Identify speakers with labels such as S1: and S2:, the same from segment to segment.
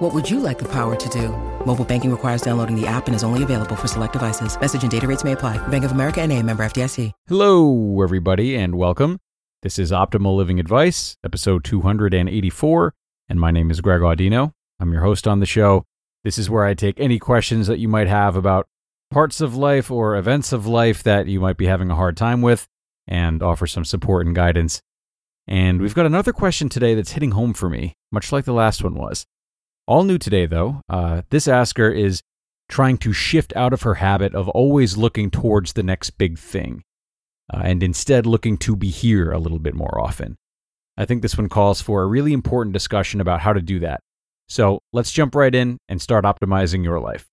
S1: What would you like the power to do? Mobile banking requires downloading the app and is only available for select devices. Message and data rates may apply. Bank of America and a member FDIC.
S2: Hello, everybody, and welcome. This is Optimal Living Advice, episode 284, and my name is Greg Audino. I'm your host on the show. This is where I take any questions that you might have about parts of life or events of life that you might be having a hard time with and offer some support and guidance. And we've got another question today that's hitting home for me, much like the last one was. All new today, though. Uh, this asker is trying to shift out of her habit of always looking towards the next big thing uh, and instead looking to be here a little bit more often. I think this one calls for a really important discussion about how to do that. So let's jump right in and start optimizing your life.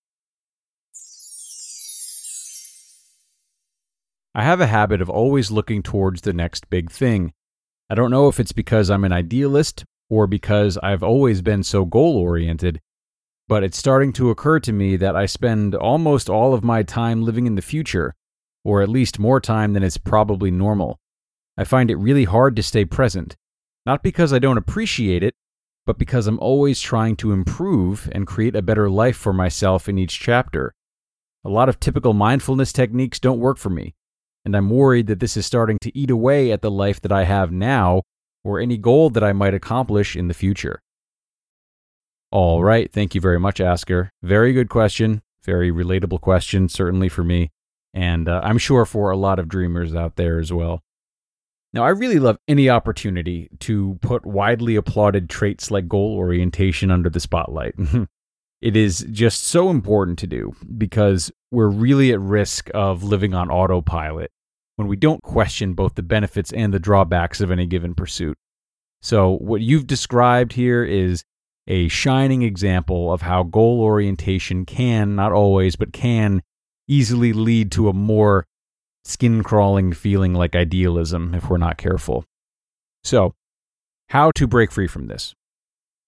S2: I have a habit of always looking towards the next big thing. I don't know if it's because I'm an idealist or because I've always been so goal oriented, but it's starting to occur to me that I spend almost all of my time living in the future, or at least more time than is probably normal. I find it really hard to stay present, not because I don't appreciate it, but because I'm always trying to improve and create a better life for myself in each chapter. A lot of typical mindfulness techniques don't work for me, and I'm worried that this is starting to eat away at the life that I have now or any goal that I might accomplish in the future. All right, thank you very much, Asker. Very good question. Very relatable question, certainly for me, and uh, I'm sure for a lot of dreamers out there as well. Now, I really love any opportunity to put widely applauded traits like goal orientation under the spotlight. it is just so important to do because we're really at risk of living on autopilot when we don't question both the benefits and the drawbacks of any given pursuit. So, what you've described here is a shining example of how goal orientation can, not always, but can easily lead to a more skin crawling feeling like idealism if we're not careful. So, how to break free from this?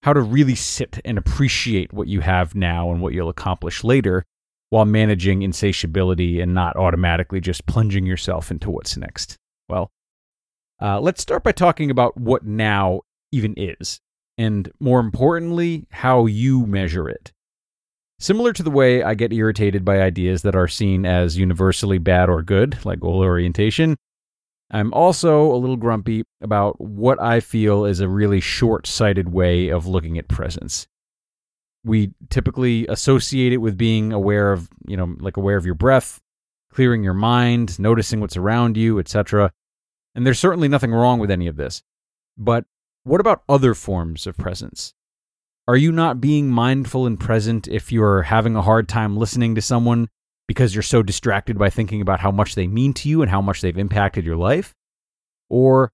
S2: How to really sit and appreciate what you have now and what you'll accomplish later while managing insatiability and not automatically just plunging yourself into what's next. Well, uh, let's start by talking about what now even is, and more importantly, how you measure it. Similar to the way I get irritated by ideas that are seen as universally bad or good, like goal orientation, I'm also a little grumpy about what I feel is a really short sighted way of looking at presence. We typically associate it with being aware of, you know, like aware of your breath, clearing your mind, noticing what's around you, etc. And there's certainly nothing wrong with any of this. But what about other forms of presence? Are you not being mindful and present if you're having a hard time listening to someone because you're so distracted by thinking about how much they mean to you and how much they've impacted your life? Or,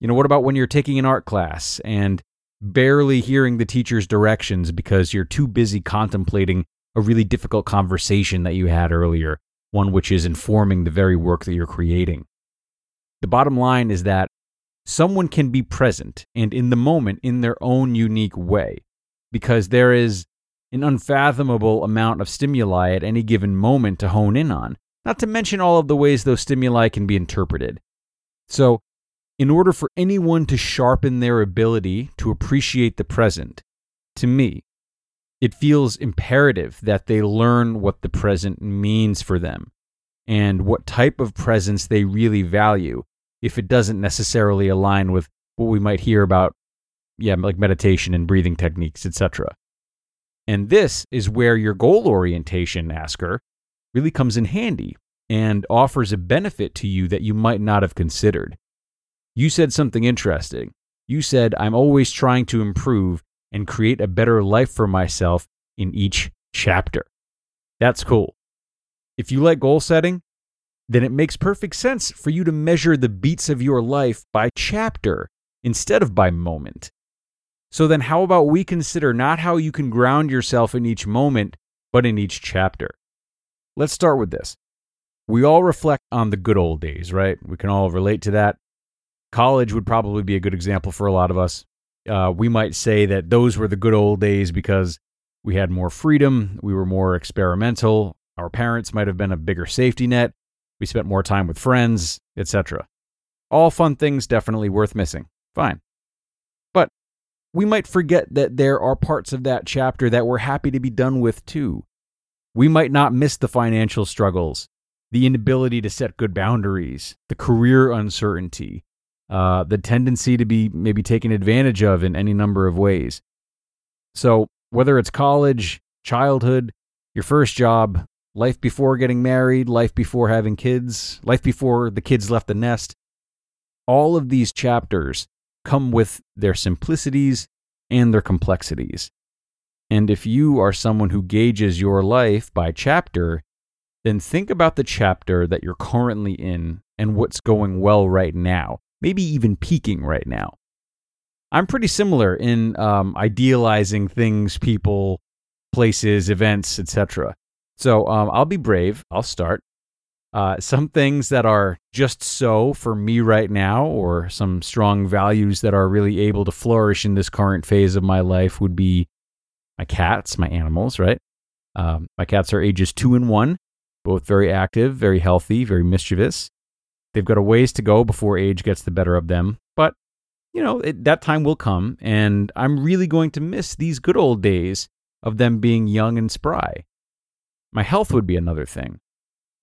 S2: you know, what about when you're taking an art class and barely hearing the teacher's directions because you're too busy contemplating a really difficult conversation that you had earlier, one which is informing the very work that you're creating? The bottom line is that someone can be present and in the moment in their own unique way because there is an unfathomable amount of stimuli at any given moment to hone in on, not to mention all of the ways those stimuli can be interpreted. So, in order for anyone to sharpen their ability to appreciate the present, to me, it feels imperative that they learn what the present means for them and what type of presence they really value if it doesn't necessarily align with what we might hear about yeah, like meditation and breathing techniques, etc. And this is where your goal orientation, asker, really comes in handy and offers a benefit to you that you might not have considered. You said something interesting. You said, I'm always trying to improve and create a better life for myself in each chapter. That's cool. If you like goal setting, then it makes perfect sense for you to measure the beats of your life by chapter instead of by moment. So then, how about we consider not how you can ground yourself in each moment, but in each chapter? Let's start with this. we all reflect on the good old days, right? We can all relate to that. College would probably be a good example for a lot of us. Uh, we might say that those were the good old days because we had more freedom, we were more experimental, our parents might have been a bigger safety net, we spent more time with friends, etc. All fun things definitely worth missing. Fine. But we might forget that there are parts of that chapter that we're happy to be done with too. We might not miss the financial struggles, the inability to set good boundaries, the career uncertainty, uh, the tendency to be maybe taken advantage of in any number of ways. So, whether it's college, childhood, your first job, life before getting married, life before having kids, life before the kids left the nest, all of these chapters come with their simplicities and their complexities. And if you are someone who gauges your life by chapter, then think about the chapter that you're currently in and what's going well right now, maybe even peaking right now. I'm pretty similar in um, idealizing things, people, places, events, etc. So um, I'll be brave. I'll start. Uh, some things that are just so for me right now, or some strong values that are really able to flourish in this current phase of my life, would be my cats, my animals, right? Um, my cats are ages two and one, both very active, very healthy, very mischievous. They've got a ways to go before age gets the better of them, but you know, it, that time will come, and I'm really going to miss these good old days of them being young and spry. My health would be another thing.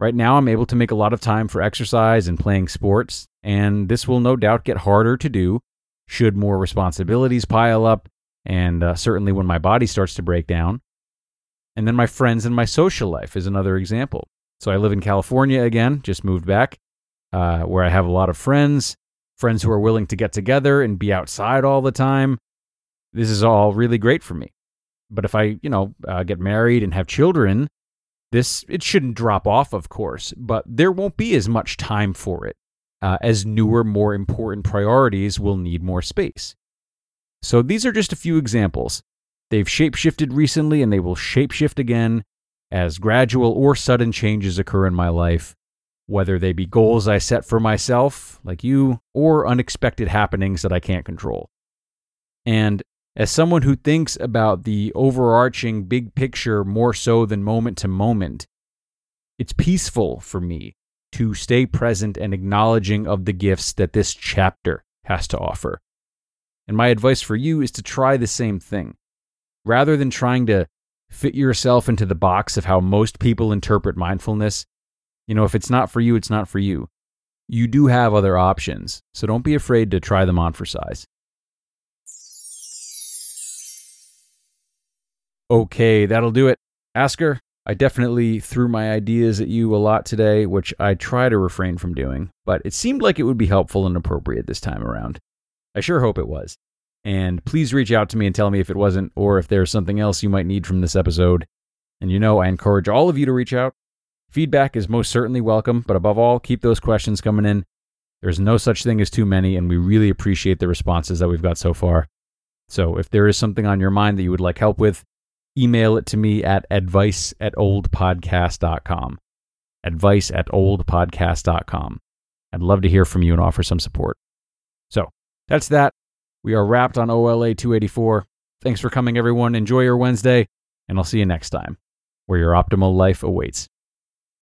S2: Right now, I'm able to make a lot of time for exercise and playing sports, and this will no doubt get harder to do should more responsibilities pile up, and uh, certainly when my body starts to break down. And then my friends and my social life is another example. So I live in California again, just moved back, uh, where I have a lot of friends, friends who are willing to get together and be outside all the time. This is all really great for me. But if I, you know, uh, get married and have children, this it shouldn't drop off, of course, but there won't be as much time for it, uh, as newer, more important priorities will need more space. So these are just a few examples. They've shapeshifted recently, and they will shapeshift again as gradual or sudden changes occur in my life, whether they be goals I set for myself, like you, or unexpected happenings that I can't control. And as someone who thinks about the overarching big picture more so than moment to moment, it's peaceful for me to stay present and acknowledging of the gifts that this chapter has to offer. And my advice for you is to try the same thing. Rather than trying to fit yourself into the box of how most people interpret mindfulness, you know, if it's not for you, it's not for you. You do have other options, so don't be afraid to try them on for size. Okay, that'll do it. Asker, I definitely threw my ideas at you a lot today, which I try to refrain from doing, but it seemed like it would be helpful and appropriate this time around. I sure hope it was. And please reach out to me and tell me if it wasn't, or if there's something else you might need from this episode. And you know, I encourage all of you to reach out. Feedback is most certainly welcome, but above all, keep those questions coming in. There's no such thing as too many, and we really appreciate the responses that we've got so far. So if there is something on your mind that you would like help with, email it to me at advice at oldpodcast.com. Advice at oldpodcast.com. I'd love to hear from you and offer some support. So that's that. We are wrapped on OLA 284. Thanks for coming, everyone. Enjoy your Wednesday, and I'll see you next time, where your optimal life awaits.